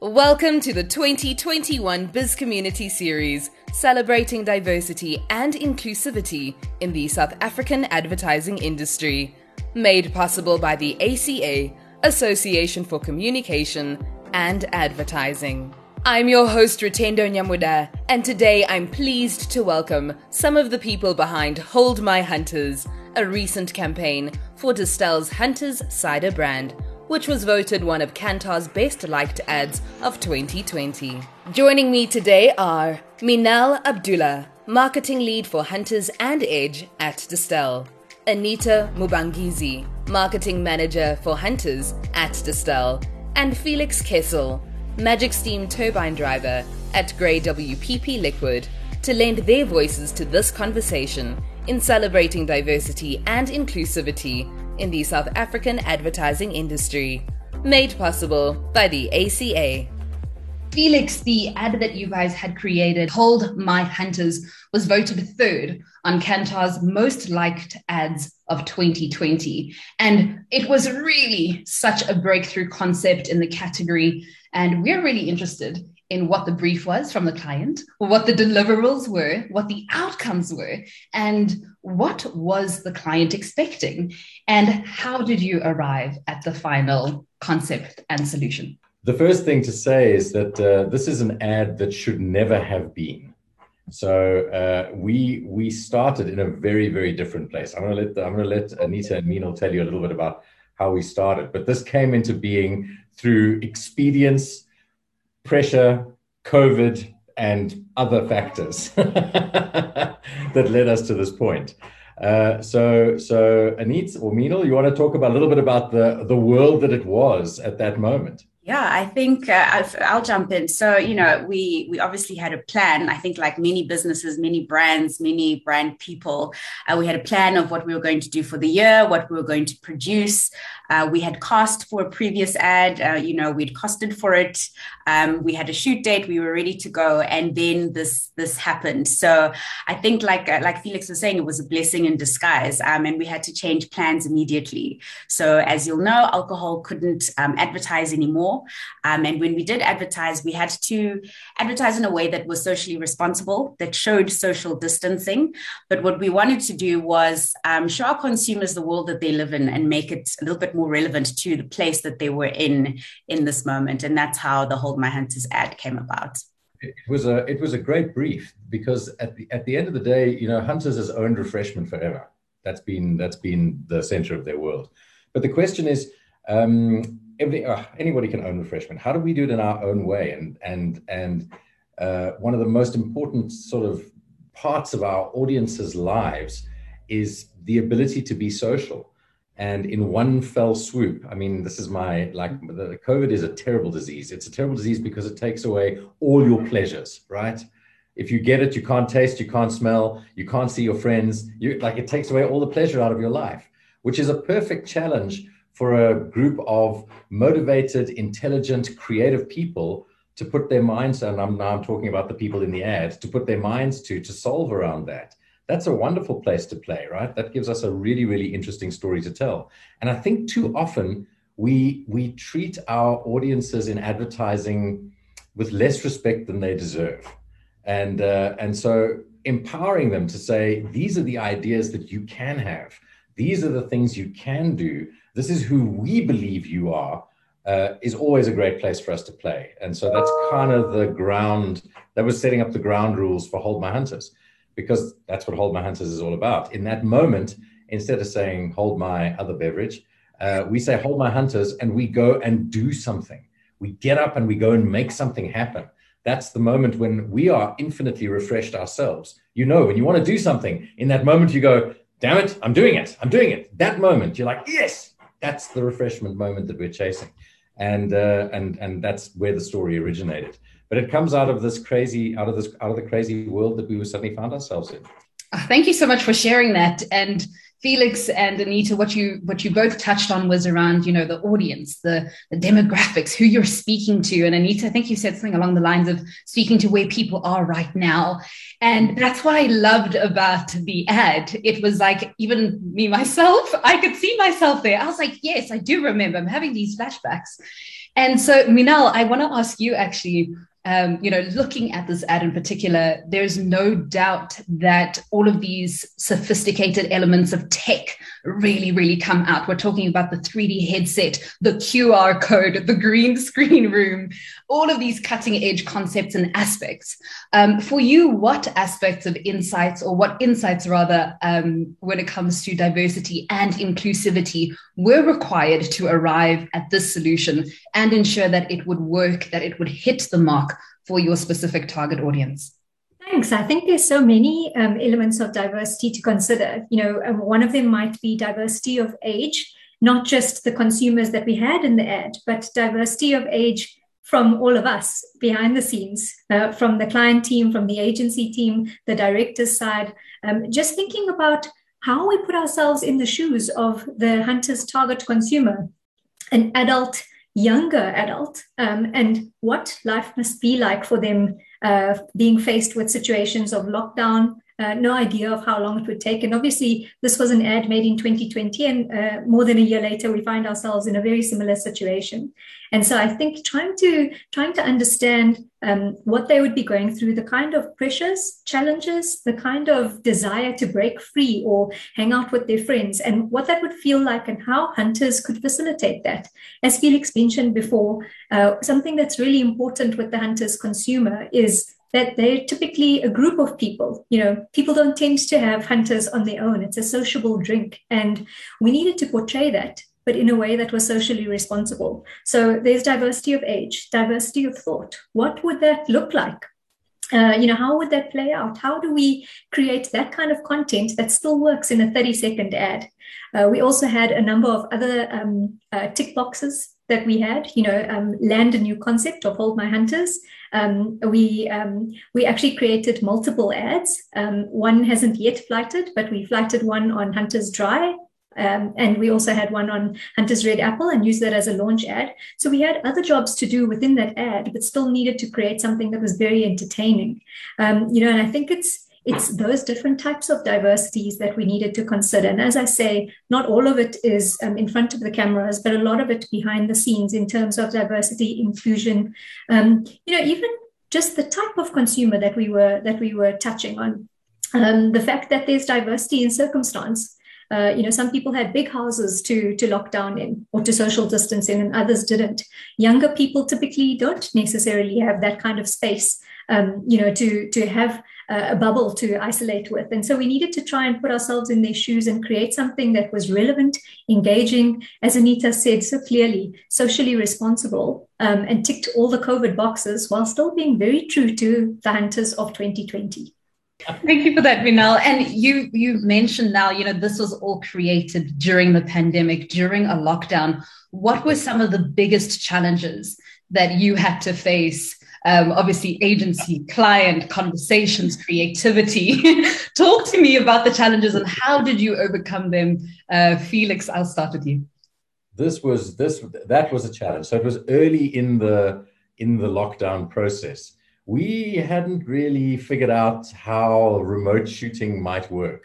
Welcome to the 2021 Bizcommunity Series, celebrating diversity and inclusivity in the South African advertising industry. Made possible by the ACA, Association for Communication and Advertising. I'm your host, Rutendo Nyamuda, and today I'm pleased to welcome some of the people behind Hold My Hunters, a recent campaign for Distell's Hunters Cider brand which was voted one of Kantar's best liked ads of 2020. Joining me today are Minal Abdullah, marketing lead for Hunters and Edge at Distell, Anita Mubangizi, marketing manager for Hunters at Distell, and Felix Kessel, Magic Steam turbine driver at Grey WPP Liquid, to lend their voices to this conversation in celebrating diversity and inclusivity in the South African advertising industry. Made possible by the ACA. Felix, the ad that you guys had created, Hold My Hunters, was voted third on Kantar's most liked ads of 2020. And it was really such a breakthrough concept in the category. And we're really interested in what the brief was from the client, what the deliverables were, what the outcomes were, and what was the client expecting, and how did you arrive at the final concept and solution? The first thing to say is that uh, this is an ad that should never have been. So uh, we we started in a very very different place. I'm gonna let I'm gonna let Anita and Minal tell you a little bit about how we started, but this came into being through expedience pressure, COVID, and other factors that led us to this point. Uh, so, so Anit or Minal, you want to talk about a little bit about the the world that it was at that moment? Yeah, I think uh, I'll, jump in. So, you know, we we obviously had a plan. I think, like many businesses, many brands, many brand people, uh, we had a plan of what we were going to do for the year, what we were going to produce. Uh, we had cost for a previous ad. Uh, you know, we'd costed for it. Um, we had a shoot date. We were ready to go, and then this this happened. So, I think, like uh, like Felix was saying, it was a blessing in disguise, um, and we had to change plans immediately. So, as you'll know, alcohol couldn't um, advertise anymore. Um, and when we did advertise, we had to advertise in a way that was socially responsible, that showed social distancing. But what we wanted to do was um, show our consumers the world that they live in and make it a little bit more relevant to the place that they were in in this moment. And that's how the Hold My Hunters ad came about. It was a it was a great brief because at the at the end of the day, you know, Hunters has owned refreshment forever. That's been that's been the center of their world. But the question is, um, every, uh, anybody can own refreshment. How do we do it in our own way? And and and uh, one of the most important sort of parts of our audience's lives is the ability to be social. And in one fell swoop, I mean, this is my like the COVID is a terrible disease. It's a terrible disease because it takes away all your pleasures, right? If you get it, you can't taste, you can't smell, you can't see your friends. You like it takes away all the pleasure out of your life, which is a perfect challenge for a group of motivated, intelligent, creative people to put their minds, and I'm now I'm talking about the people in the ad, to put their minds to, to solve around that. That's a wonderful place to play, right? That gives us a really, really interesting story to tell. And I think too often we we treat our audiences in advertising with less respect than they deserve. And uh, and so empowering them to say, these are the ideas that you can have. These are the things you can do this is who we believe you are, uh, is always a great place for us to play. And so that's kind of the ground that was setting up the ground rules for Hold My Hunters, because that's what Hold My Hunters is all about. In that moment, instead of saying hold my other beverage, uh, we say hold my hunters and we go and do something. We get up and we go and make something happen. That's the moment when we are infinitely refreshed ourselves. You know, when you want to do something, in that moment you go, damn it, I'm doing it. I'm doing it. That moment, you're like, yes, that's the refreshment moment that we're chasing, and uh, and and that's where the story originated. But it comes out of this crazy, out of this, out of the crazy world that we were suddenly found ourselves in. Thank you so much for sharing that. And Felix and Anita, what you what you both touched on was around, you know, the audience, the, the demographics, who you're speaking to. And Anita, I think you said something along the lines of speaking to where people are right now. And that's what I loved about the ad. It was like even me myself, I could see myself there. I was like, yes, I do remember. I'm having these flashbacks And so, Minal, I want to ask you actually um, you know, looking at this ad in particular, there's no doubt that all of these sophisticated elements of tech really, really come out. We're talking about the 3D headset, the QR code, the green screen room, all of these cutting edge concepts and aspects. Um, for you, what aspects of insights, or what insights rather, um, when it comes to diversity and inclusivity, were required to arrive at this solution and ensure that it would work, that it would hit the mark for your specific target audience? Thanks. I think there's so many um, elements of diversity to consider. You know, um, one of them might be diversity of age, not just the consumers that we had in the ad, but diversity of age from all of us behind the scenes, uh, from the client team, from the agency team, the director's side, um, just thinking about how we put ourselves in the shoes of the hunter's target consumer, an adult younger adult um, and what life must be like for them uh, being faced with situations of lockdown uh, no idea of how long it would take. And obviously, this was an ad made in 2020, and uh, more than a year later, we find ourselves in a very similar situation. And so, I think trying to trying to understand um, what they would be going through, the kind of pressures, challenges, the kind of desire to break free or hang out with their friends, and what that would feel like, and how hunters could facilitate that. As Felix mentioned before, uh, something that's really important with the hunters consumer is that they're typically a group of people. You know, people don't tend to have hunters on their own. It's a sociable drink. And we needed to portray that, but in a way that was socially responsible. So there's diversity of age, diversity of thought. What would that look like? Uh, you know, how would that play out? How do we create that kind of content that still works in a 30 second ad? Uh, we also had a number of other um, uh, tick boxes that we had, you know, um, land a new concept of Hold My Hunters. Um, we um, we actually created multiple ads. Um, one hasn't yet flighted, but we flighted one on Hunters Dry. Um, and we also had one on Hunter's Red Apple and used that as a launch ad. So we had other jobs to do within that ad, but still needed to create something that was very entertaining. Um, you know, and I think it's it's those different types of diversities that we needed to consider. And as I say, not all of it is um, in front of the cameras, but a lot of it behind the scenes in terms of diversity, inclusion. Um, you know, even just the type of consumer that we were that we were touching on. Um, the fact that there's diversity in circumstance. Uh, you know, some people had big houses to to lock down in or to social distance in, and others didn't. Younger people typically don't necessarily have that kind of space. Um, you know, to to have uh, a bubble to isolate with. And so we needed to try and put ourselves in their shoes and create something that was relevant, engaging, as Anita said so clearly, socially responsible, um, and ticked all the COVID boxes while still being very true to the hunters of 2020. Thank you for that, Minal. And you you mentioned now, you know, this was all created during the pandemic, during a lockdown. What were some of the biggest challenges that you had to face um, obviously agency, client, conversations, creativity. Talk to me about the challenges and how did you overcome them? Uh, Felix, I'll start with you. This was this that was a challenge. So it was early in the in the lockdown process. We hadn't really figured out how remote shooting might work,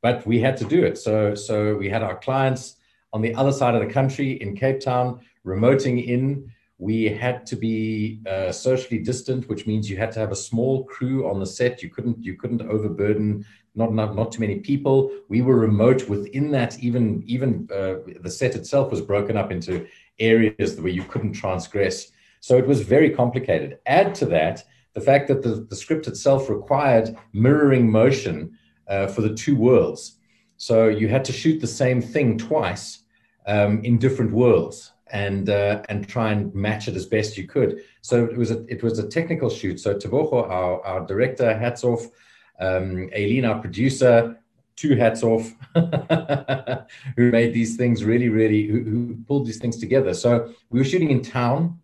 but we had to do it. So so we had our clients on the other side of the country in Cape Town remoting in we had to be uh, socially distant, which means you had to have a small crew on the set. You couldn't you couldn't overburden not not, not too many people. We were remote within that. Even even uh, the set itself was broken up into areas where you couldn't transgress. So it was very complicated. Add to that the fact that the, the script itself required mirroring motion uh, for the two worlds. So you had to shoot the same thing twice um, in different worlds and uh, and try and match it as best you could. So it was a it was a technical shoot. So Teboho, our, our director, hats off. Um, Aileen, our producer, two hats off, who made these things really, really, who, who, pulled these things together. So we were shooting in town.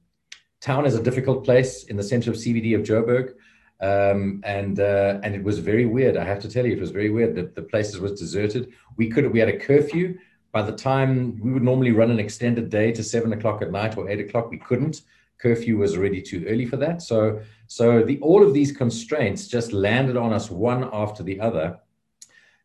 Town is a difficult place in the center of CBD of Joburg. Um, and uh, and it was very weird. I have to tell you, it was very weird. The, the places was deserted. We could we had a curfew, by the time we would normally run an extended day to seven o'clock at night or eight o'clock, we couldn't. Curfew was already too early for that. So, so the all of these constraints just landed on us one after the other,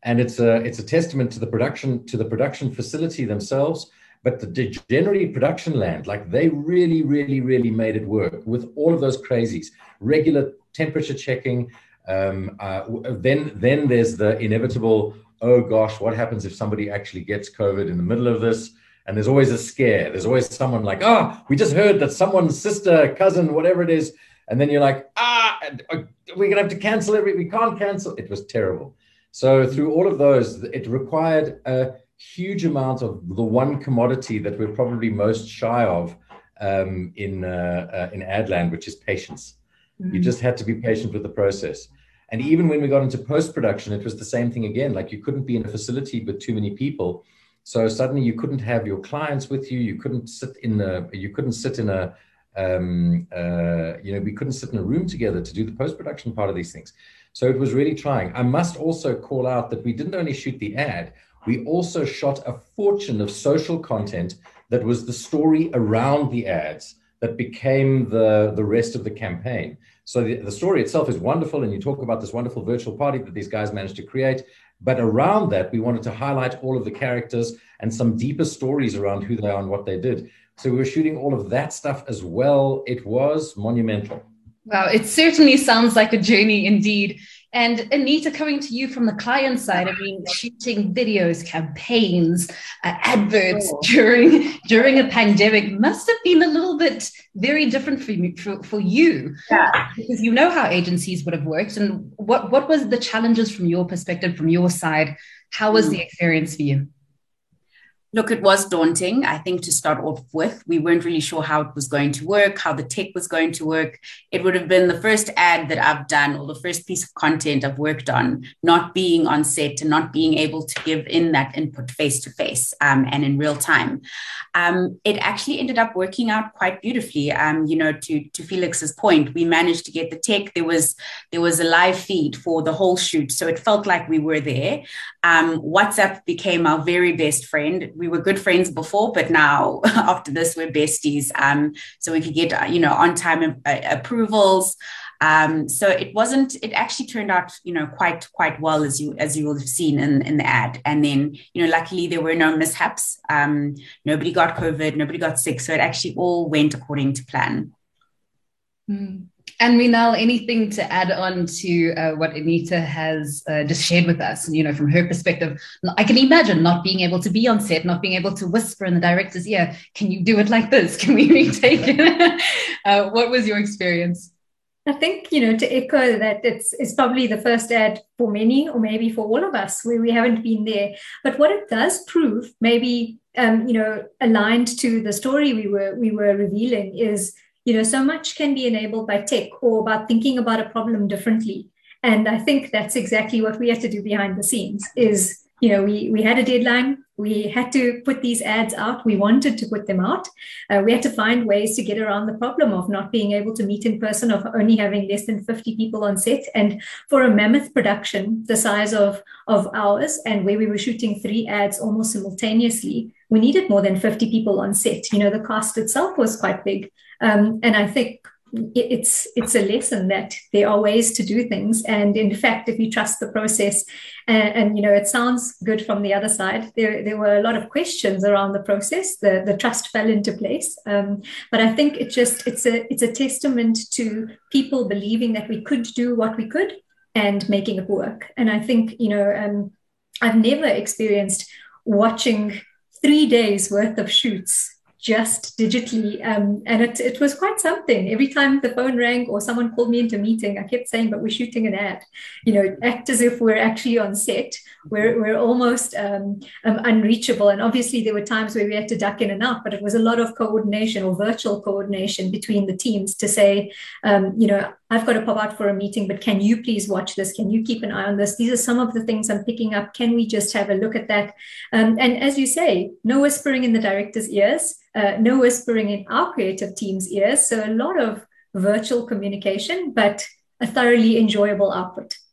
and it's a it's a testament to the production to the production facility themselves, but the generally production land, like they really, really, really made it work with all of those crazies, regular temperature checking. Um, uh, then, then there's the inevitable. Oh gosh, what happens if somebody actually gets COVID in the middle of this? And there's always a scare. There's always someone like, oh, we just heard that someone's sister, cousin, whatever it is, and then you're like, ah, uh, we're gonna have to cancel it. We can't cancel. It was terrible. So through all of those, it required a huge amount of the one commodity that we're probably most shy of um, in uh, uh, in Adland, which is patience. Mm-hmm. You just had to be patient with the process. And even when we got into post production, it was the same thing again. Like you couldn't be in a facility with too many people, so suddenly you couldn't have your clients with you. You couldn't sit in a you couldn't sit in a um, uh, you know we couldn't sit in a room together to do the post production part of these things. So it was really trying. I must also call out that we didn't only shoot the ad, we also shot a fortune of social content that was the story around the ads that became the, the rest of the campaign. So the, the story itself is wonderful, and you talk about this wonderful virtual party that these guys managed to create. But around that, we wanted to highlight all of the characters and some deeper stories around who they are and what they did. So we were shooting all of that stuff as well. It was monumental. Wow, it certainly sounds like a journey indeed. And Anita, coming to you from the client side, I mean, shooting videos, campaigns, uh, adverts oh. during during a pandemic must have been a little bit very different for you. For, for you, yeah. because you know how agencies would have worked, and what what was the challenges from your perspective, from your side? How was mm. the experience for you? Look, it was daunting, I think, to start off with. We weren't really sure how it was going to work, how the tech was going to work. It would have been the first ad that I've done or the first piece of content I've worked on, not being on set and not being able to give in that input face to face and in real time. Um, it actually ended up working out quite beautifully. Um, you know, to, to Felix's point, we managed to get the tech. There was there was a live feed for the whole shoot, so it felt like we were there. Um, WhatsApp became our very best friend were good friends before, but now after this, we're besties. Um, so we could get, uh, you know, on time approvals. Um, so it wasn't. It actually turned out, you know, quite quite well as you as you will have seen in in the ad. And then, you know, luckily there were no mishaps. Um, nobody got COVID. Nobody got sick. So it actually all went according to plan. Mm. And Minal, anything to add on to uh, what Anita has uh, just shared with us? You know, from her perspective, I can imagine not being able to be on set, not being able to whisper in the director's ear, "Can you do it like this? Can we retake it?" uh, what was your experience? I think you know to echo that it's it's probably the first ad for many, or maybe for all of us, where we haven't been there. But what it does prove, maybe um, you know, aligned to the story we were we were revealing, is you know so much can be enabled by tech or about thinking about a problem differently. And i think that's exactly what we had to do behind the scenes is you know we we had a deadline. We had to put these ads out. We wanted to put them out. Uh, we had to find ways to get around the problem of not being able to meet in person of only having less than 50 people on set. And for a mammoth production the size of of ours and where we were shooting three ads almost simultaneously we needed more than 50 people on set. You know the cast itself was quite big. Um, and I think it's it's a lesson that there are ways to do things. And in fact if you trust the process and, and, you know it sounds good from the other side there, there were a lot of questions around the process. The, the trust fell into place. Um, but i think it just it's a it's a testament to people believing that we could do what we could and making it work. And i think you know um, i've never experienced watching three days worth of shoots just digitally. Um, and it, it was quite something. Every time the phone rang or someone called me into a meeting, I kept saying, but we're shooting an ad. You know, act as if we're actually on set. We're, we're almost um, um, unreachable. And obviously, there were times where we had to duck in and out, but it was a lot of coordination or virtual coordination between the teams to say, um, you know, I've got to pop out for a meeting, but can you please watch this? Can you keep an eye on this? These are some of the things I'm picking up. Can we just have a look at that? Um, and as you say, no whispering in the director's ears, uh, no whispering in our creative team's ears. So a lot of virtual communication, but a thoroughly enjoyable output.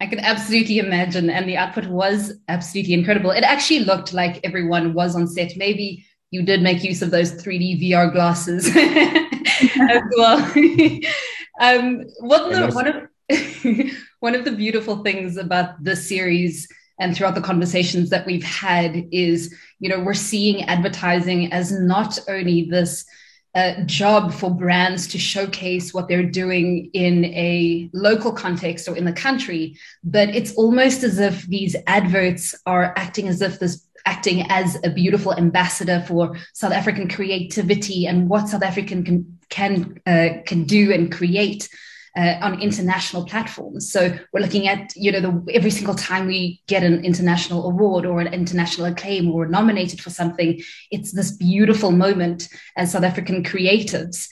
I can absolutely imagine. And the output was absolutely incredible. It actually looked like everyone was on set. Maybe you did make use of those 3D VR glasses as well. um, one, of the, one, of, one of the beautiful things about this series and throughout the conversations that we've had is, you know, we're seeing advertising as not only this uh, job for brands to showcase what they're doing in a local context or in the country, but it's almost as if these adverts are acting as if this acting as a beautiful ambassador for South African creativity and what South African can can uh, can do and create uh, on international platforms. So we're looking at, you know, the, every single time we get an international award or an international acclaim or nominated for something, it's this beautiful moment as South African creatives.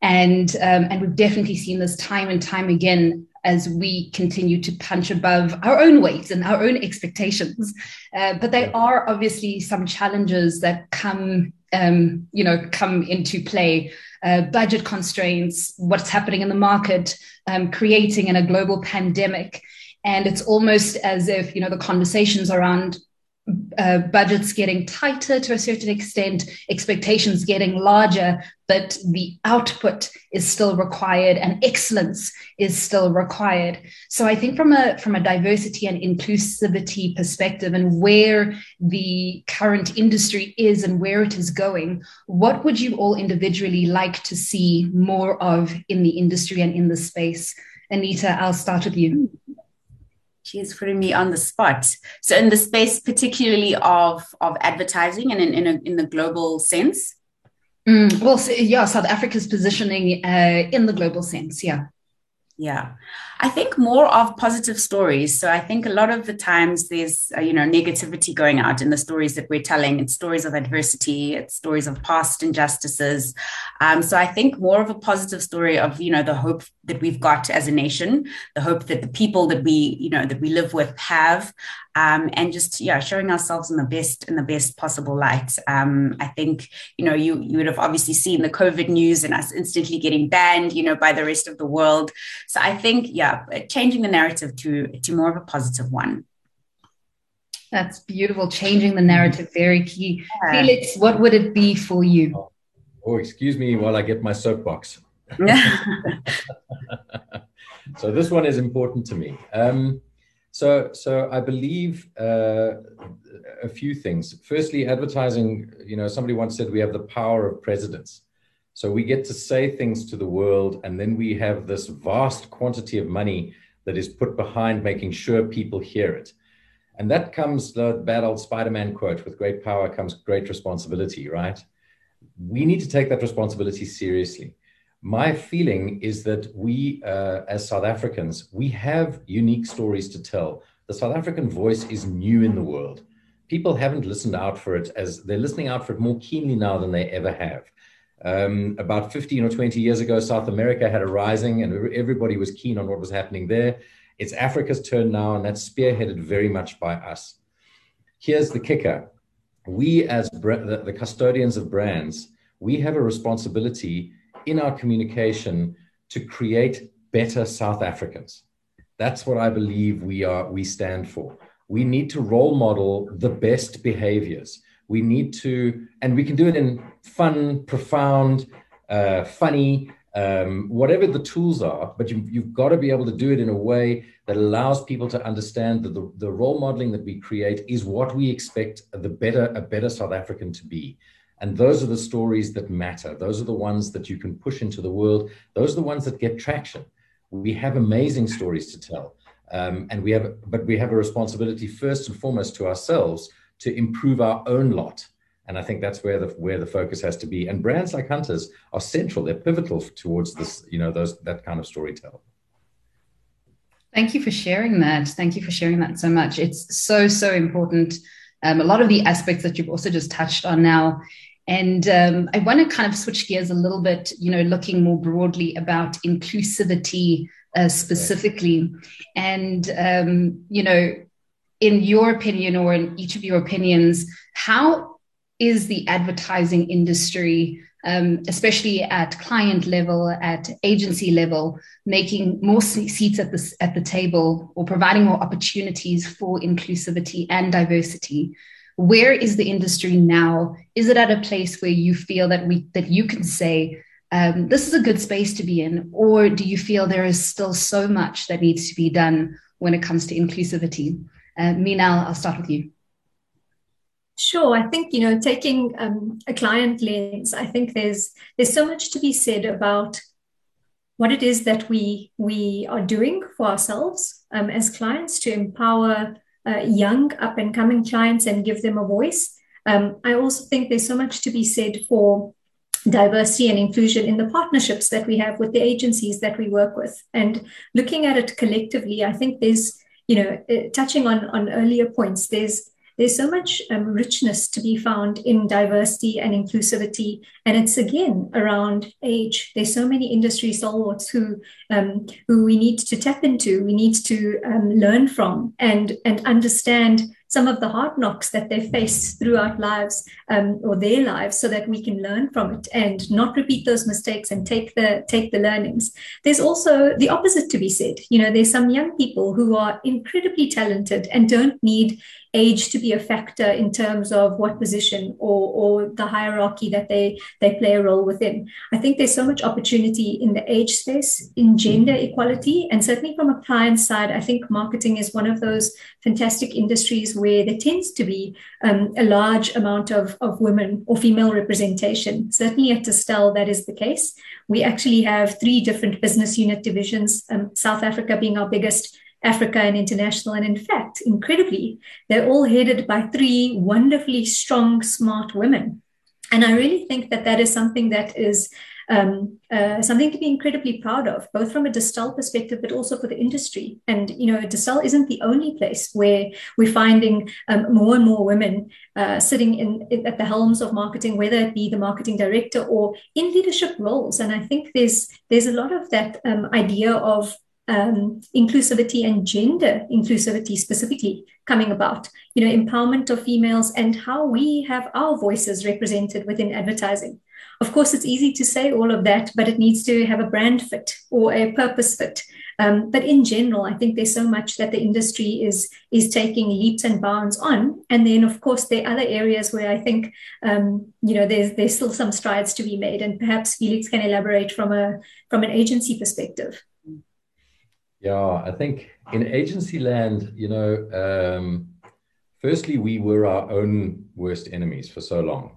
And, um, and we've definitely seen this time and time again as we continue to punch above our own weights and our own expectations. Uh, but there are obviously some challenges that come, um, you know, come into play uh, budget constraints, what's happening in the market, um, creating in a global pandemic. And it's almost as if, you know, the conversations around uh, budgets getting tighter to a certain extent, expectations getting larger, but the output is still required and excellence is still required. So I think from a from a diversity and inclusivity perspective and where the current industry is and where it is going, what would you all individually like to see more of in the industry and in the space? Anita, I'll start with you. She's putting me on the spot. So, in the space, particularly of of advertising and in in, a, in the global sense. Mm, well, so, yeah, South Africa's positioning uh, in the global sense, yeah. Yeah, I think more of positive stories. So I think a lot of the times there's uh, you know negativity going out in the stories that we're telling. It's stories of adversity. It's stories of past injustices. Um, so I think more of a positive story of you know the hope that we've got as a nation, the hope that the people that we you know that we live with have, um, and just yeah showing ourselves in the best in the best possible light. Um, i think you know you you would have obviously seen the covid news and us instantly getting banned you know by the rest of the world. So i think yeah changing the narrative to to more of a positive one. That's beautiful. Changing the narrative very key. Yeah. felix what would it be for you? Oh, oh excuse me while i get my soapbox so this one is important to me um, so, so I believe uh, a few things. Firstly, advertising. You know, somebody once said we have the power of presidents. So we get to say things to the world, and then we have this vast quantity of money that is put behind making sure people hear it. And that comes the bad old Spider-Man quote: "With great power comes great responsibility." Right? We need to take that responsibility seriously my feeling is that we, uh, as South Africans, we have unique stories to tell. The South African voice is new in the world. People haven't listened out for it as they're listening out for it more keenly now than they ever have. Um, about 15 or 20 years ago, South America had a rising and everybody was keen on what was happening there. It's Africa's turn now, and that's spearheaded very much by us. Here's the kicker we, as the custodians of brands, we have a responsibility in our communication to create better South Africans. That's what I believe we are we stand for. We need to role model the best behaviors. We need to, and we can do it in fun, profound, uh, funny, um, whatever the tools are, but you, have got to be able to do it in a way that allows people to understand that the, the role modeling that we create is what we expect the better, a better South African to be. And those are the stories that matter. Those are the ones that you can push into the world. Those are the ones that get traction. We have amazing stories to tell. Um, and we have, but we have a responsibility first and foremost to ourselves to improve our own lot. And I think that's where the where the focus has to be. And brands like Hunters are central; they're pivotal towards this, you know, those that kind of storytelling. Thank you for sharing that. Thank you for sharing that so much. It's so so important. Um, a lot of the aspects that you've also just touched on now and um, I want to kind of switch gears a little bit, you know, looking more broadly about inclusivity uh, specifically. And, um, you know, in your opinion or in each of your opinions, how is the advertising industry, um, especially at client level, at agency level, making more seats at the, at the table or providing more opportunities for inclusivity and diversity? Where is the industry now is it at a place where you feel that we that you can say um, this is a good space to be in or do you feel there is still so much that needs to be done when it comes to inclusivity Uh, Minal, I'll start with you. Sure, I think you know taking um, a client lens. I think there's there's so much to be said about what it is that we we are doing for ourselves um, as clients to empower uh, young up and coming clients and give them a voice. Um, I also think there's so much to be said for diversity and inclusion in the partnerships that we have with the agencies that we work with and looking at it collectively i think there's you know uh, touching on on earlier points there's there's so much um, richness to be found in diversity and inclusivity. And it's again around age. There's so many industry stalwarts who, um, who we need to tap into, we need to um, learn from and, and understand some of the hard knocks that they face throughout lives um, or their lives so that we can learn from it and not repeat those mistakes and take the take the learnings there's also the opposite to be said you know there's some young people who are incredibly talented and don't need age to be a factor in terms of what position or, or the hierarchy that they, they play a role within. I think there's so much opportunity in the age space, in gender equality, and certainly from a client side, I think marketing is one of those fantastic industries where there tends to be um, a large amount of, of women or female representation. Certainly at Distell, that is the case. We actually have three different business unit divisions, um, South Africa being our biggest Africa and international. And in fact, incredibly, they're all headed by three wonderfully strong, smart women. And I really think that that is something that is um, uh, something to be incredibly proud of, both from a Distell perspective, but also for the industry. And, you know, Distell isn't the only place where we're finding um, more and more women uh, sitting in, in, at the helms of marketing, whether it be the marketing director or in leadership roles. And I think there's there's a lot of that um, idea of um, inclusivity and gender inclusivity specifically coming about you know empowerment of females and how we have our voices represented within advertising of course it's easy to say all of that but it needs to have a brand fit or a purpose fit. Um, but in general i think there's so much that the industry is is taking leaps and bounds on. And then of course there are other areas where i think um, you know there's there's still some strides to be made. And perhaps felix can elaborate from a from an agency perspective. Yeah, I think in agency land, you know, um, firstly, we were our own worst enemies for so long.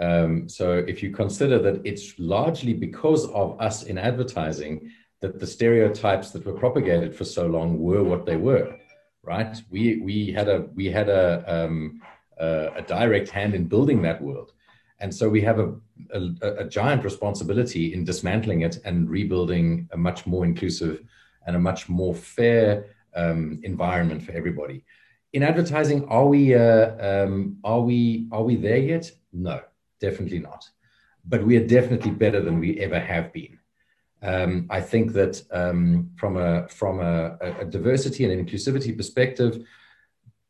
Um, so if you consider that it's largely because of us in advertising that the stereotypes that were propagated for so long were what they were, right? We we had a we had a um, a, a direct hand in building that world, and so we have a, a, a giant responsibility in dismantling it and rebuilding a much more inclusive and a much more fair um, environment for everybody. In advertising, are we uh, um, are we are we there yet? No, definitely not. But we are definitely better than we ever have been. Um, I think that um, from a from a, a, diversity and inclusivity perspective,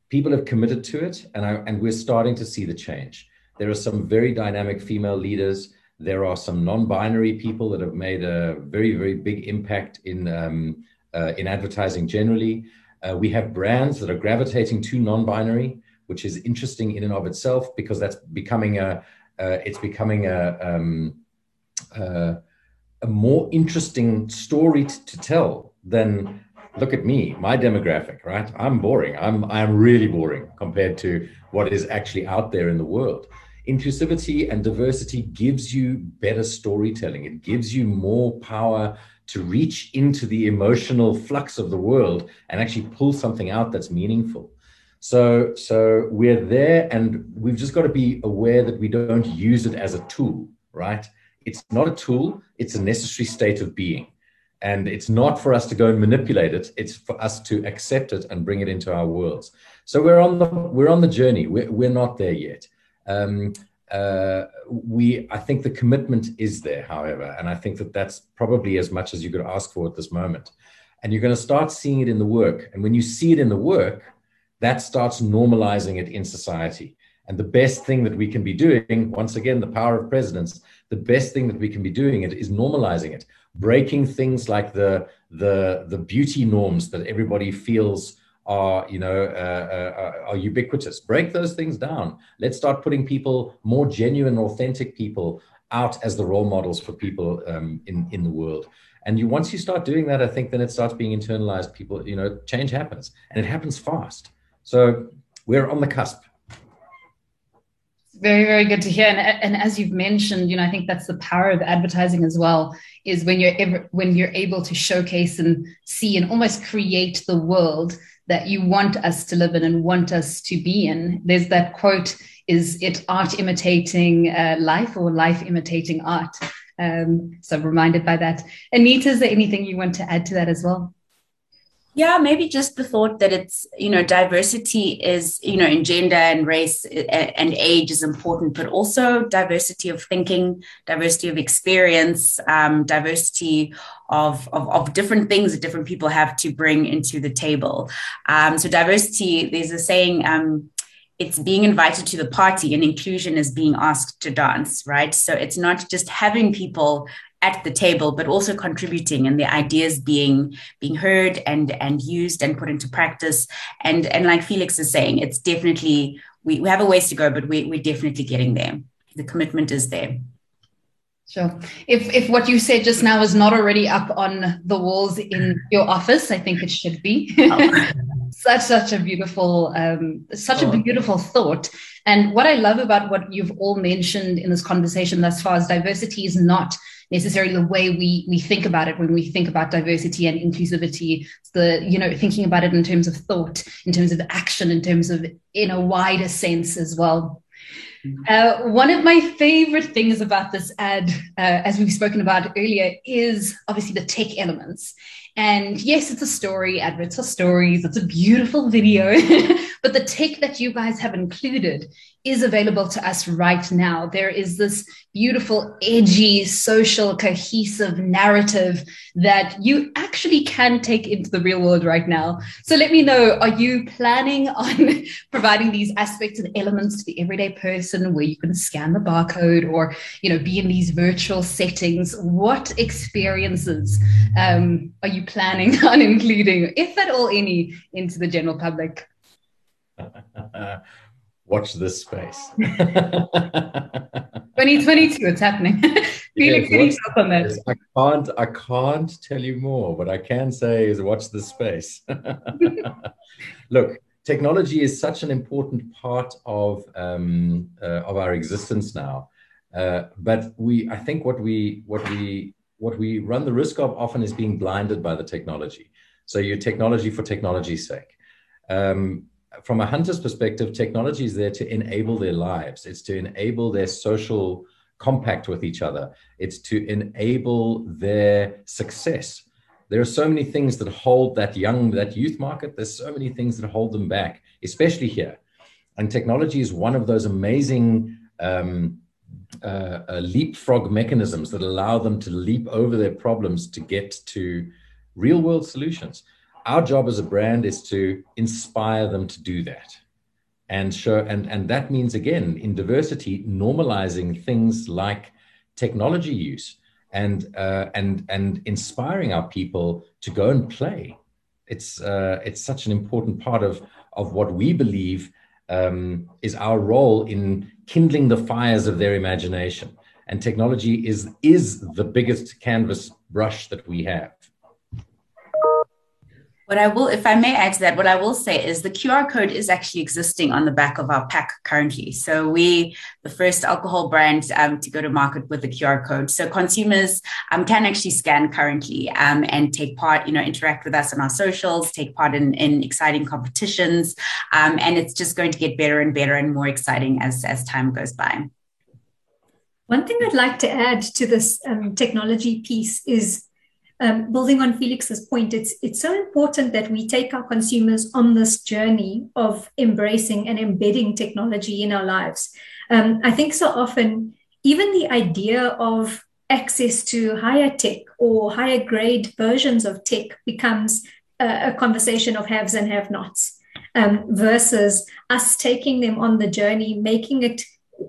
people have committed to it, and I, and we're starting to see the change. There are some very dynamic female leaders. There are some non-binary people that have made a very, very big impact in um, uh, in advertising generally. Uh, we have brands that are gravitating to non-binary, which is interesting in and of itself because that's becoming a uh, it's becoming a um, uh, a more interesting story t- to tell than look at me, my demographic, right? I'm boring. I'm I'm really boring compared to what is actually out there in the world inclusivity and diversity gives you better storytelling. It gives you more power to reach into the emotional flux of the world and actually pull something out that's meaningful. So, so we're there, and we've just got to be aware that we don't use it as a tool, right? It's not a tool; it's a necessary state of being, and it's not for us to go and manipulate it. It's for us to accept it and bring it into our worlds. So we're on the we're on the journey. We're we're not there yet. Um, uh, we, I think the commitment is there, however, and I think that that's probably as much as you could ask for at this moment. And you're going to start seeing it in the work. And when you see it in the work, that starts normalizing it in society. And the best thing that we can be doing, once again, the power of presidents, the best thing that we can be doing it is normalizing it, breaking things like the the the beauty norms that everybody feels are you know uh, uh, are ubiquitous. Break those things down. Let's start putting people more genuine authentic people out as the role models for people um, in in the world. And you once you start doing that i think then it starts being internalized. People you know change happens. And it happens fast So we're on the cusp. Very, very good to hear. And, and as you've mentioned, you know, I think that's the power of advertising as well, is when you're ever, when you're able to showcase and see and almost create the world that you want us to live in and want us to be in. There's that quote, is it art imitating uh, life or life imitating art? Um, so I'm reminded by that. Anita, is there anything you want to add to that as well? Yeah, maybe just the thought that it's, you know, diversity is, you know, in gender and race and age is important, but also diversity of thinking, diversity of experience, um, diversity of, of, of, different things that different people have to bring into the table. Um, so, diversity, there's a saying, um, it's being invited to the party and inclusion is being asked to dance, right? So, it's not just having people at the table but also contributing and the ideas being being heard and and used and put into practice and and like felix is saying it's definitely we, we have a ways to go but we, we're definitely getting there the commitment is there Sure. If if what you said just now is not already up on the walls in your office, I think it should be. Oh. such such a beautiful um, such oh. a beautiful thought. And what I love about what you've all mentioned in this conversation thus far is diversity is not necessarily the way we we think about it when we think about diversity and inclusivity the you know thinking about it in terms of thought in terms of action in terms of in a wider sense as well uh, one of my favorite things about this ad, uh, as we've spoken about earlier, is obviously the tech elements. And yes, it's a story, adverts are stories, it's a beautiful video, but the tech that you guys have included is available to us right now. There is this beautiful, edgy, social, cohesive narrative that you actually can take into the real world right now. So let me know are you planning on providing these aspects and elements to the everyday person where you can scan the barcode or you know be in these virtual settings? What experiences um, are you planning on including, if at all any, into the general public? watch this space. 2022, it's happening. Felix, yes, on that? I can't, I can't tell you more. What I can say is watch this space. Look, technology is such an important part of um, uh, of our existence now. Uh, but we, I think, what we what we what we run the risk of often is being blinded by the technology. So you're technology for technology's sake. Um, from a hunter's perspective, technology is there to enable their lives. It's to enable their social compact with each other. It's to enable their success. There are so many things that hold that young, that youth market. There's so many things that hold them back, especially here. And technology is one of those amazing um, uh, uh, leapfrog mechanisms that allow them to leap over their problems to get to real world solutions. Our job as a brand is to inspire them to do that and show and and that means again in diversity normalizing things like technology use and uh, and and inspiring our people to go and play. It's uh, it's such an important part of of what we believe um, is our role in kindling the fires of their imagination. And technology is is the biggest canvas brush that we have what I will, if I may add to that, what I will say is the QR code is actually existing on the back of our pack currently. So we, the first alcohol brand um, to go to market with the QR code. So consumers um, can actually scan currently um, and take part, you know, interact with us on our socials, take part in, in exciting competitions. Um, and it's just going to get better and better and more exciting as, as time goes by. One thing I'd like to add to this um, technology piece is um, building on Felix's point, it's it's so important that we take our consumers on this journey of embracing and embedding technology in our lives. Um, I think so often, even the idea of access to higher tech or higher grade versions of tech becomes a, a conversation of haves and have-nots. Um, versus us taking them on the journey, making it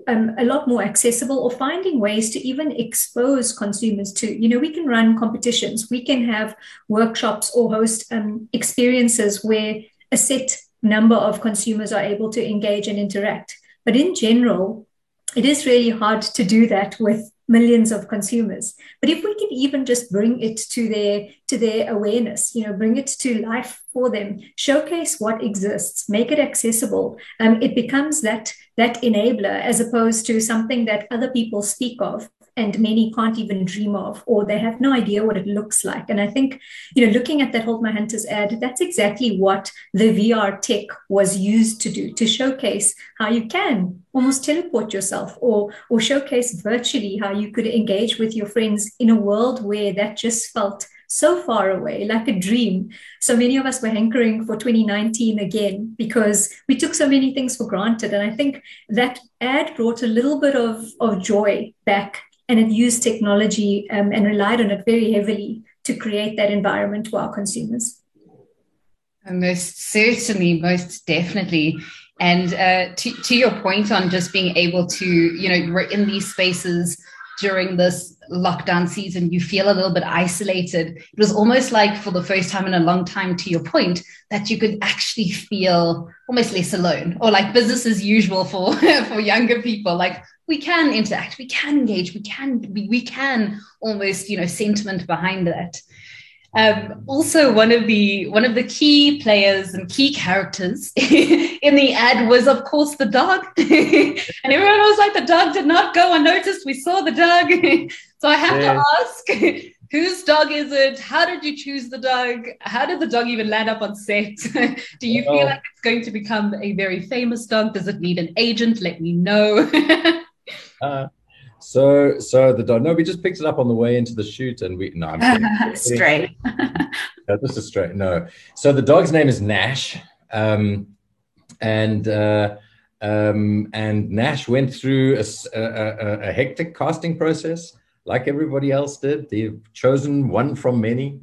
um, a lot more accessible or finding ways to even expose consumers to you know we can run competitions. We can have workshops or host um, experiences where a set number of consumers are able to engage and interact. But in general it is really hard to do that with millions of consumers. But if we can even just bring it to their to their awareness, you know, bring it to life for them, showcase what exists, make it accessible, um, it becomes that that enabler as opposed to something that other people speak of and many can't even dream of or they have no idea what it looks like and i think you know looking at that hold my hunters ad that's exactly what the vr tech was used to do to showcase how you can almost teleport yourself or or showcase virtually how you could engage with your friends in a world where that just felt so far away, like a dream. So many of us were hankering for 2019 again because we took so many things for granted. And I think that ad brought a little bit of, of joy back and it used technology um, and relied on it very heavily to create that environment for our consumers. And Most certainly, most definitely. And uh, to, to your point on just being able to, you know, we're in these spaces during this lockdown season, you feel a little bit isolated. It was almost like for the first time in a long time, to your point, that you could actually feel almost less alone or like business as usual for, for younger people. Like we can interact, we can engage, we can we, we can almost you know sentiment behind that. Um, also, one of the one of the key players and key characters in the ad was, of course, the dog, and everyone was like, "The dog did not go unnoticed. We saw the dog." so I have yeah. to ask, whose dog is it? How did you choose the dog? How did the dog even land up on set? Do you feel like it's going to become a very famous dog? Does it need an agent? Let me know. Uh, so, so the dog. No, we just picked it up on the way into the shoot, and we no, I'm straight. no, just a straight. No. So the dog's name is Nash, um, and uh, um, and Nash went through a, a, a, hectic casting process, like everybody else did. They've chosen one from many.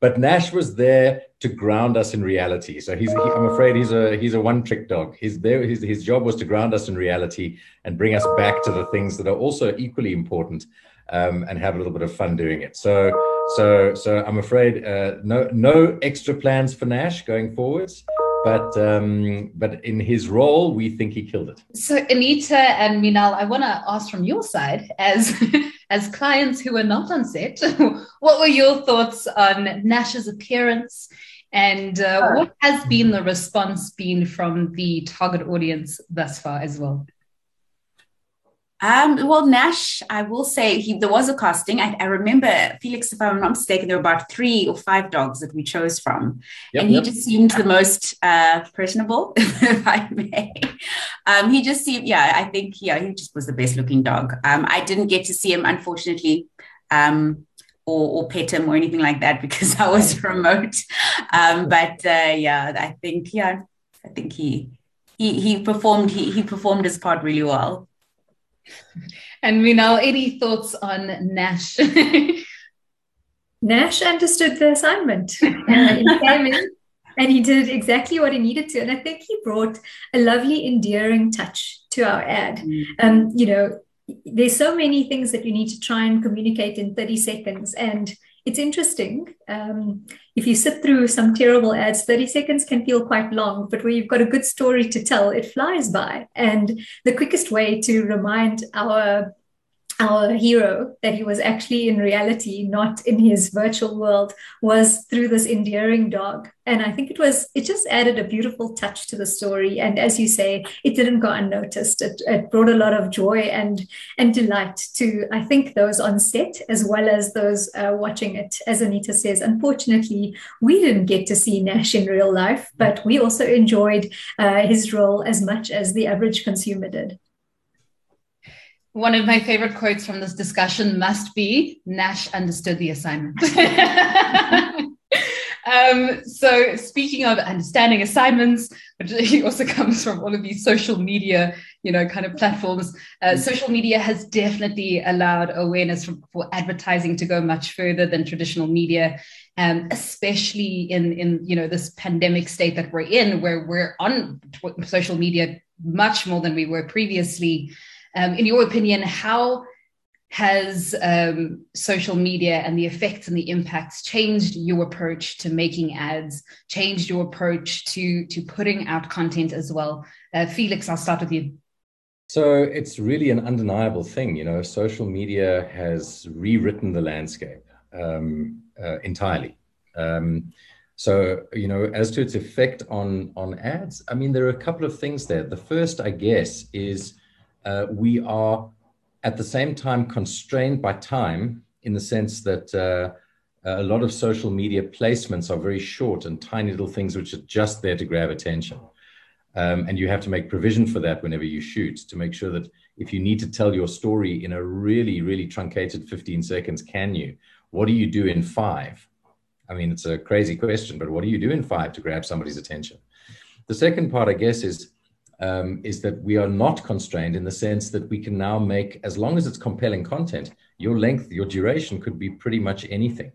But Nash was there to ground us in reality. So he's, he, I'm afraid he's a he's a one trick dog. He's there. His, his job was to ground us in reality and bring us back to the things that are also equally important, um, and have a little bit of fun doing it. So so so I'm afraid uh, no no extra plans for Nash going forwards but um, but in his role, we think he killed it. So Anita and Minal, I want to ask from your side, as as clients who were not on set, what were your thoughts on Nash's appearance, and uh, what has been the response been from the target audience thus far as well? Um, well, Nash, I will say he, there was a casting. I, I, remember Felix, if I'm not mistaken, there were about three or five dogs that we chose from, yep, and he yep. just seemed the most uh, personable, if I may. Um, he just seemed, yeah, I think, yeah, he just was the best looking dog. Um, I didn't get to see him, unfortunately, um, or, or pet him or anything like that because I was remote. Um, but uh, yeah, I think, yeah, I think he he he performed he he performed his part really well. And Minal, any thoughts on Nash? Nash understood the assignment. Uh, he came in and he did exactly what he needed to. And I think he brought a lovely, endearing touch to our ad. Mm. Um, you know, there's so many things that you need to try and communicate in 30 seconds. And it's interesting. Um, if you sit through some terrible ads, 30 seconds can feel quite long, but where you've got a good story to tell, it flies by. And the quickest way to remind our our hero that he was actually in reality not in his virtual world was through this endearing dog. And i think it was it just added a beautiful touch to the story. And as you say it didn't go unnoticed. It, it brought a lot of joy and and delight to i think those on set as well as those uh, watching it as anita says. Unfortunately we didn't get to see nash in real life but we also enjoyed uh, his role as much as the average consumer did one of my favorite quotes from this discussion must be Nash understood the assignment. um, so, speaking of understanding assignments, which also comes from all of these social media, you know, kind of platforms, uh, mm. social media has definitely allowed awareness for, for advertising to go much further than traditional media. Um, especially in in you know this pandemic state that we're in, where we're on social media much more than we were previously. Um, in your opinion, how has um, social media and the effects and the impacts changed your approach to making ads, changed your approach to, to putting out content as well? Uh, Felix, I'll start with you. So it's really an undeniable thing. You know, social media has rewritten the landscape um, uh, entirely. Um, so, you know, as to its effect on on ads, I mean, there are a couple of things there. The first, I guess, is uh, we are at the same time constrained by time in the sense that uh, a lot of social media placements are very short and tiny little things which are just there to grab attention. Um, and you have to make provision for that whenever you shoot to make sure that if you need to tell your story in a really, really truncated 15 seconds, can you? What do you do in five? I mean, it's a crazy question, but what do you do in five to grab somebody's attention? The second part, I guess, is um, is that we are not constrained in the sense that we can now make, as long as it's compelling content, your length, your duration could be pretty much anything.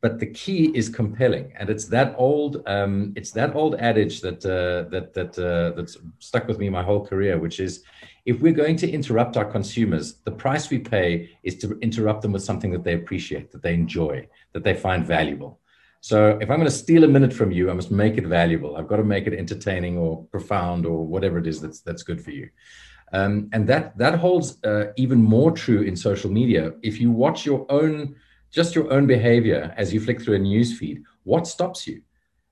But the key is compelling, and it's that old, um, it's that old adage that uh, that that uh, that's stuck with me my whole career, which is, if we're going to interrupt our consumers, the price we pay is to interrupt them with something that they appreciate, that they enjoy, that they find valuable. So if I'm going to steal a minute from you, I must make it valuable. I've got to make it entertaining or profound or whatever it is that's that's good for you. Um, and that that holds uh, even more true in social media. If you watch your own just your own behavior as you flick through a news feed, what stops you?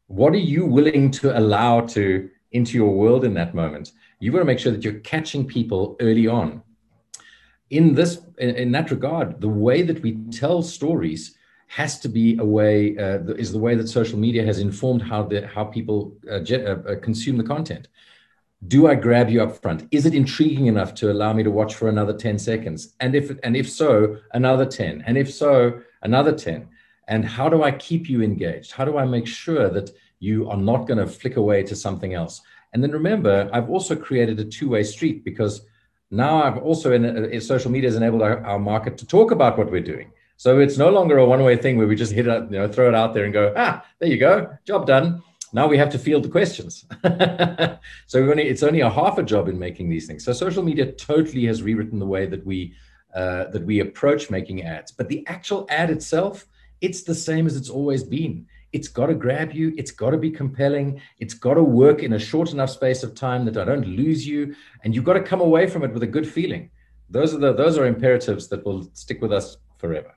What are you willing to allow to into your world in that moment? You've got to make sure that you're catching people early on. In this, in, in that regard, the way that we tell stories has to be a way uh, is the way that social media has informed how the how people uh, uh, uh, consume the content. Do i grab you up front? Is it intriguing enough to allow me to watch for another 10 seconds? And if and if so another 10 and if so another 10 and how do i keep you engaged? How do i make sure that you are not going to flick away to something else? And then remember i've also created a two-way street because now i've also in, uh, social media has enabled our, our market to talk about what we're doing so it's no longer a one-way thing where we just hit it, you know, throw it out there and go, ah, there you go, job done. Now we have to field the questions. so only, it's only a half a job in making these things. So social media totally has rewritten the way that we uh, that we approach making ads. But the actual ad itself, it's the same as it's always been. It's got to grab you. It's got to be compelling. It's got to work in a short enough space of time that I don't lose you, and you've got to come away from it with a good feeling. Those are the those are imperatives that will stick with us forever.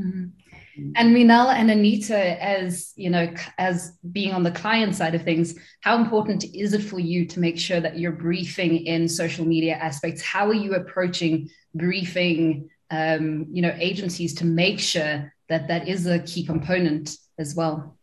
Mm-hmm. And Minal and Anita, as you know, as being on the client side of things, how important is it for you to make sure that you're briefing in social media aspects? How are you approaching briefing, um, you know, agencies to make sure that that is a key component as well?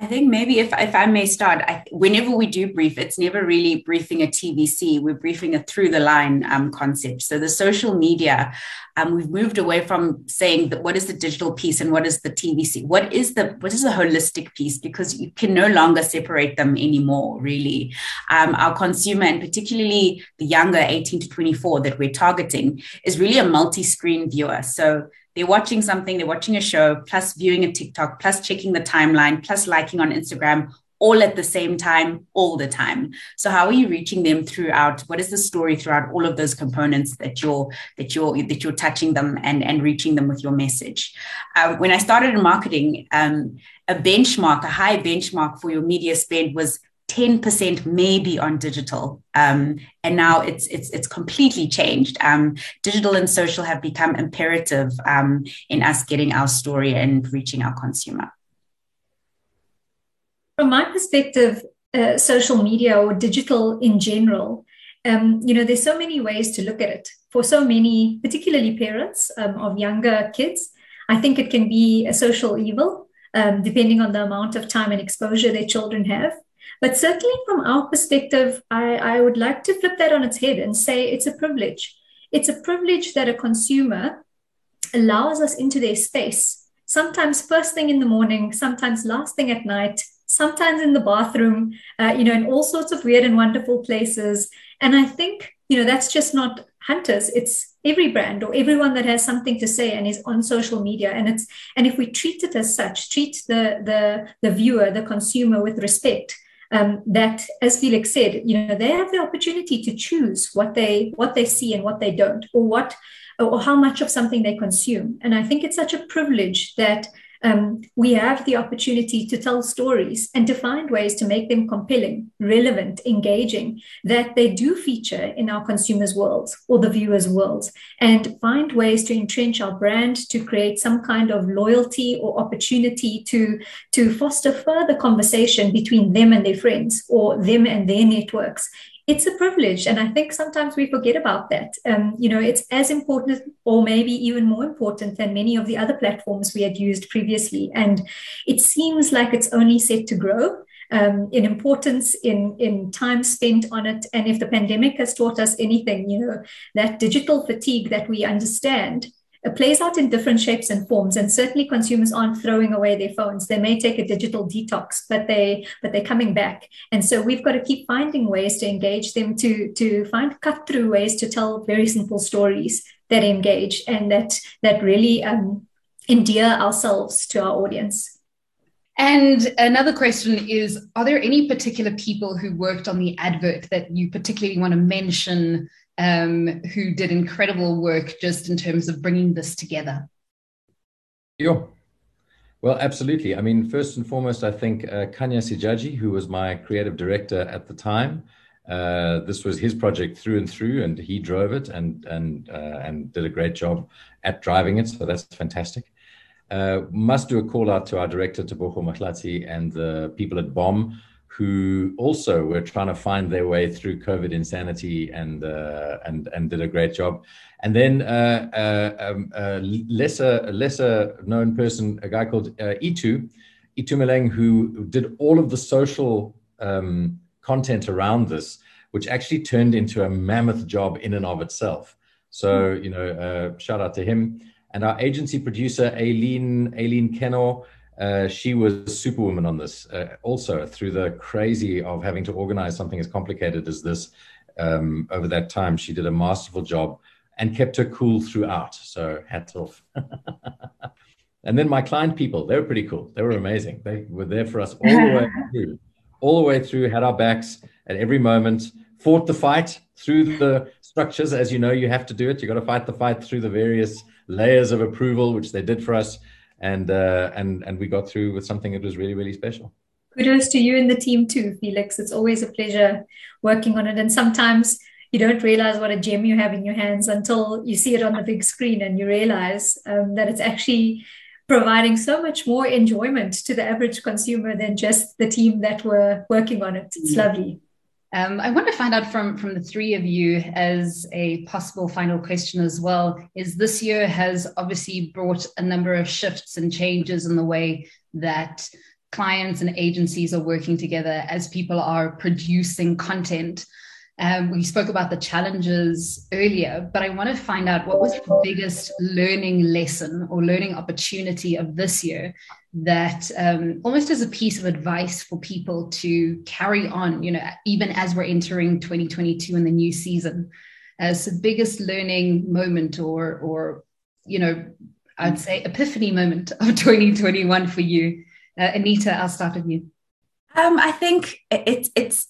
I think maybe if, if I may start, I, whenever we do brief, it's never really briefing a TVC. We're briefing a through the line um, concept. So the social media, um, we've moved away from saying that what is the digital piece and what is the TVC? What is the what is the holistic piece? Because you can no longer separate them anymore. Really, um, our consumer and particularly the younger 18 to 24 that we're targeting is really a multi-screen viewer. So they're watching something, they're watching a show, plus viewing a TikTok, plus checking the timeline, plus liking on Instagram, all at the same time, all the time. So how are you reaching them throughout? What is the story throughout all of those components that you're that you're that you're touching them and and reaching them with your message? Uh, when I started in marketing, um, a benchmark, a high benchmark for your media spend was 10% maybe on digital. Um, and now it's it's it's completely changed. Um, digital and social have become imperative um, in us getting our story and reaching our consumer. From my perspective uh, social media or digital in general um, you know there's so many ways to look at it. For so many particularly parents um, of younger kids i think it can be a social evil um, depending on the amount of time and exposure their children have but certainly, from our perspective, I, I would like to flip that on its head and say it's a privilege. It's a privilege that a consumer allows us into their space, sometimes first thing in the morning, sometimes last thing at night, sometimes in the bathroom, uh, you know, in all sorts of weird and wonderful places. And I think, you know, that's just not hunters it's every brand or everyone that has something to say and is on social media and it's and if we treat it as such treat the the the viewer the consumer with respect um, that, as Felix said, you know, they have the opportunity to choose what they what they see and what they don't, or what or how much of something they consume. And I think it's such a privilege that um, we have the opportunity to tell stories and to find ways to make them compelling, relevant, engaging, that they do feature in our consumers' worlds or the viewers' worlds, and find ways to entrench our brand to create some kind of loyalty or opportunity to, to foster further conversation between them and their friends or them and their networks it's a privilege and i think sometimes we forget about that. Um, you know it's as important or maybe even more important than many of the other platforms we had used previously. And it seems like it's only set to grow um, in importance in in time spent on it. And if the pandemic has taught us anything you know that digital fatigue that we understand it plays out in different shapes and forms and certainly consumers aren't throwing away their phones. They may take a digital detox but they but they're coming back. And so we've got to keep finding ways to engage them to to find cut through ways to tell very simple stories that engage and that that really um, endear ourselves to our audience. And another question is Are there any particular people who worked on the advert that you particularly want to mention um, who did incredible work just in terms of bringing this together. Yeah. Well, absolutely. I mean, first and foremost, I think uh, Kanya Sijaji, who was my creative director at the time, uh, this was his project through and through, and he drove it and and uh, and did a great job at driving it. So that's fantastic. Uh, must do a call out to our director Tebogo Mahlati and the people at BOM who also were trying to find their way through COVID insanity and uh, and and did a great job. And then uh, uh, um, a lesser lesser known person, a guy called uh, Itu Itumeleng, who did all of the social um, content around this, which actually turned into a mammoth job in and of itself. So you know, uh, shout out to him. And our agency producer, Aileen Aileen Kenor, uh, she was superwoman on this uh, also through the crazy of having to organize something as complicated as this um, over that time she did a masterful job and kept her cool throughout. So hats off. And then my client people they were pretty cool. They were amazing. They were there for us all the way through all the way through had our backs at every moment fought the fight through the structures. As you know you have to do it. You got to fight the fight through the various layers of approval which they did for us and uh, and and we got through with something that was really really special. Kudos to you and the team too, Felix. It's always a pleasure working on it, and sometimes you don't realize what a gem you have in your hands until you see it on the big screen and you realize um, that it's actually providing so much more enjoyment to the average consumer than just the team that were working on it. It's mm-hmm. lovely. Um, I want to find out from, from the three of you as a possible final question as well is this year has obviously brought a number of shifts and changes in the way that clients and agencies are working together as people are producing content. Um, we spoke about the challenges earlier, but I want to find out what was the biggest learning lesson or learning opportunity of this year that um, almost as a piece of advice for people to carry on, you know, even as we're entering 2022 and the new season, as the biggest learning moment or, or, you know, I'd say epiphany moment of 2021 for you. Uh, Anita, I'll start with you. Um, I think it's it's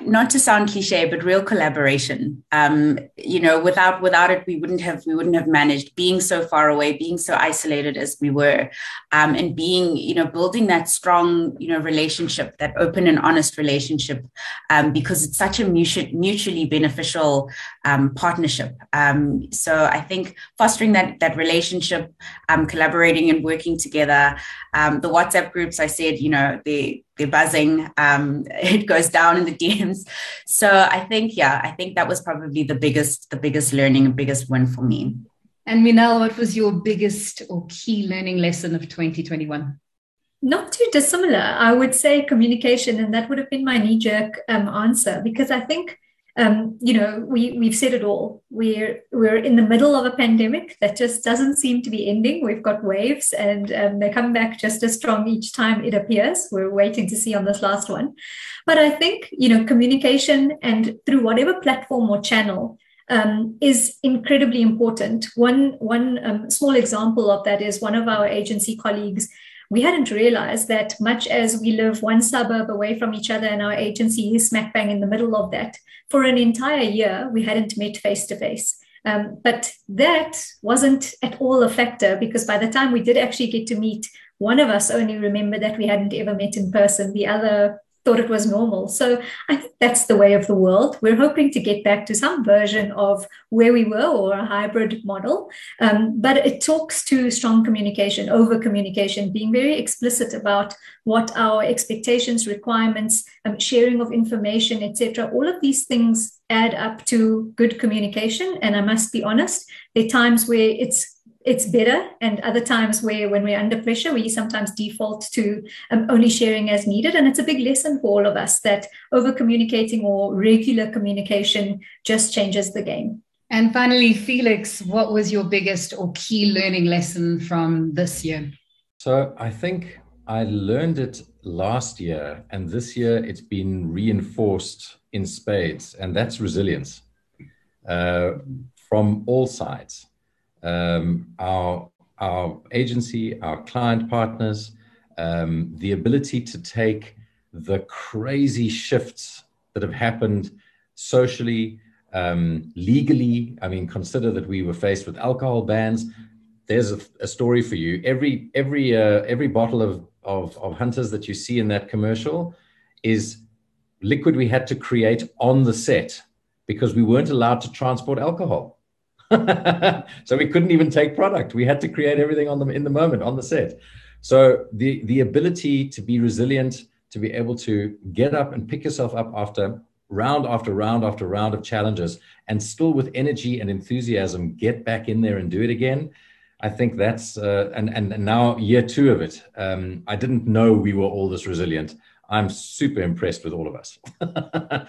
not to sound cliche, but real collaboration. Um, you know, without without it, we wouldn't have we wouldn't have managed being so far away, being so isolated as we were, um, and being you know building that strong you know relationship, that open and honest relationship, um, because it's such a mutually beneficial um, partnership. Um, so I think fostering that that relationship, um, collaborating and working together. the WhatsApp groups, I said, you know, they they're buzzing. Um, it goes down in the DMs. So I think, yeah, I think that was probably the biggest, the biggest learning and biggest win for me. And Minal, what was your biggest or key learning lesson of 2021? Not too dissimilar. I would say communication, and that would have been my knee jerk um, answer because I think um, you know, we we've said it all. We're we're in the middle of a pandemic that just doesn't seem to be ending. We've got waves, and um, they come back just as strong each time. It appears. We're waiting to see on this last one, but I think you know, communication and through whatever platform or channel um, is incredibly important. One one um, small example of that is one of our agency colleagues we hadn't realized that much as we live one suburb away from each other and our agency is smack bang in the middle of that, for an entire year, we hadn't met face to face. but that wasn't at all a factor because by the time we did actually get to meet, one of us only remembered that we hadn't ever met in person. The other thought it was normal. So I think that's the way of the world. We're hoping to get back to some version of where we were or a hybrid model. Um, but it talks to strong communication, over communication, being very explicit about what our expectations, requirements, um, sharing of information, etc. All of these things add up to good communication. And I must be honest, there are times where it's it's better. And other times where when we're under pressure we sometimes default to um, only sharing as needed. And it's a big lesson for all of us that over communicating or regular communication just changes the game. And finally felix what was your biggest or key learning lesson from this year? So i think i learned it last year and this year it's been reinforced in spades and that's resilience uh, from all sides um, our, our agency, our client partners, um, the ability to take the crazy shifts that have happened socially, um, legally. I mean, consider that we were faced with alcohol bans. There's a, a story for you. Every every uh, every bottle of, of of hunters that you see in that commercial is liquid we had to create on the set because we weren't allowed to transport alcohol. so we couldn't even take product. We had to create everything on them in the moment on the set. So the the ability to be resilient, to be able to get up and pick yourself up after round after round after round of challenges, and still with energy and enthusiasm get back in there and do it again. I think that's uh, and, and now year two of it. Um, I didn't know we were all this resilient. I'm super impressed with all of us,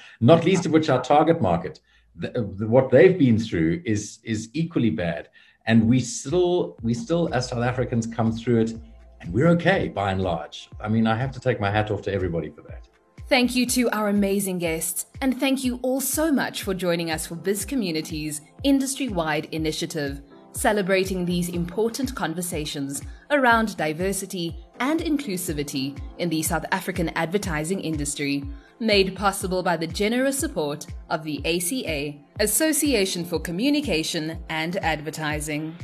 not least of which our target market the, what they've been through is is equally bad. And we still we still as south africans come through it and we're okay by and large. I mean i have to take my hat off to everybody for that. Thank you to our amazing guests, and thank you all so much for joining us for Bizcommunity's industry wide initiative, celebrating these important conversations around diversity and inclusivity in the South African advertising industry made possible by the generous support of the ACA, Association for Communication and Advertising.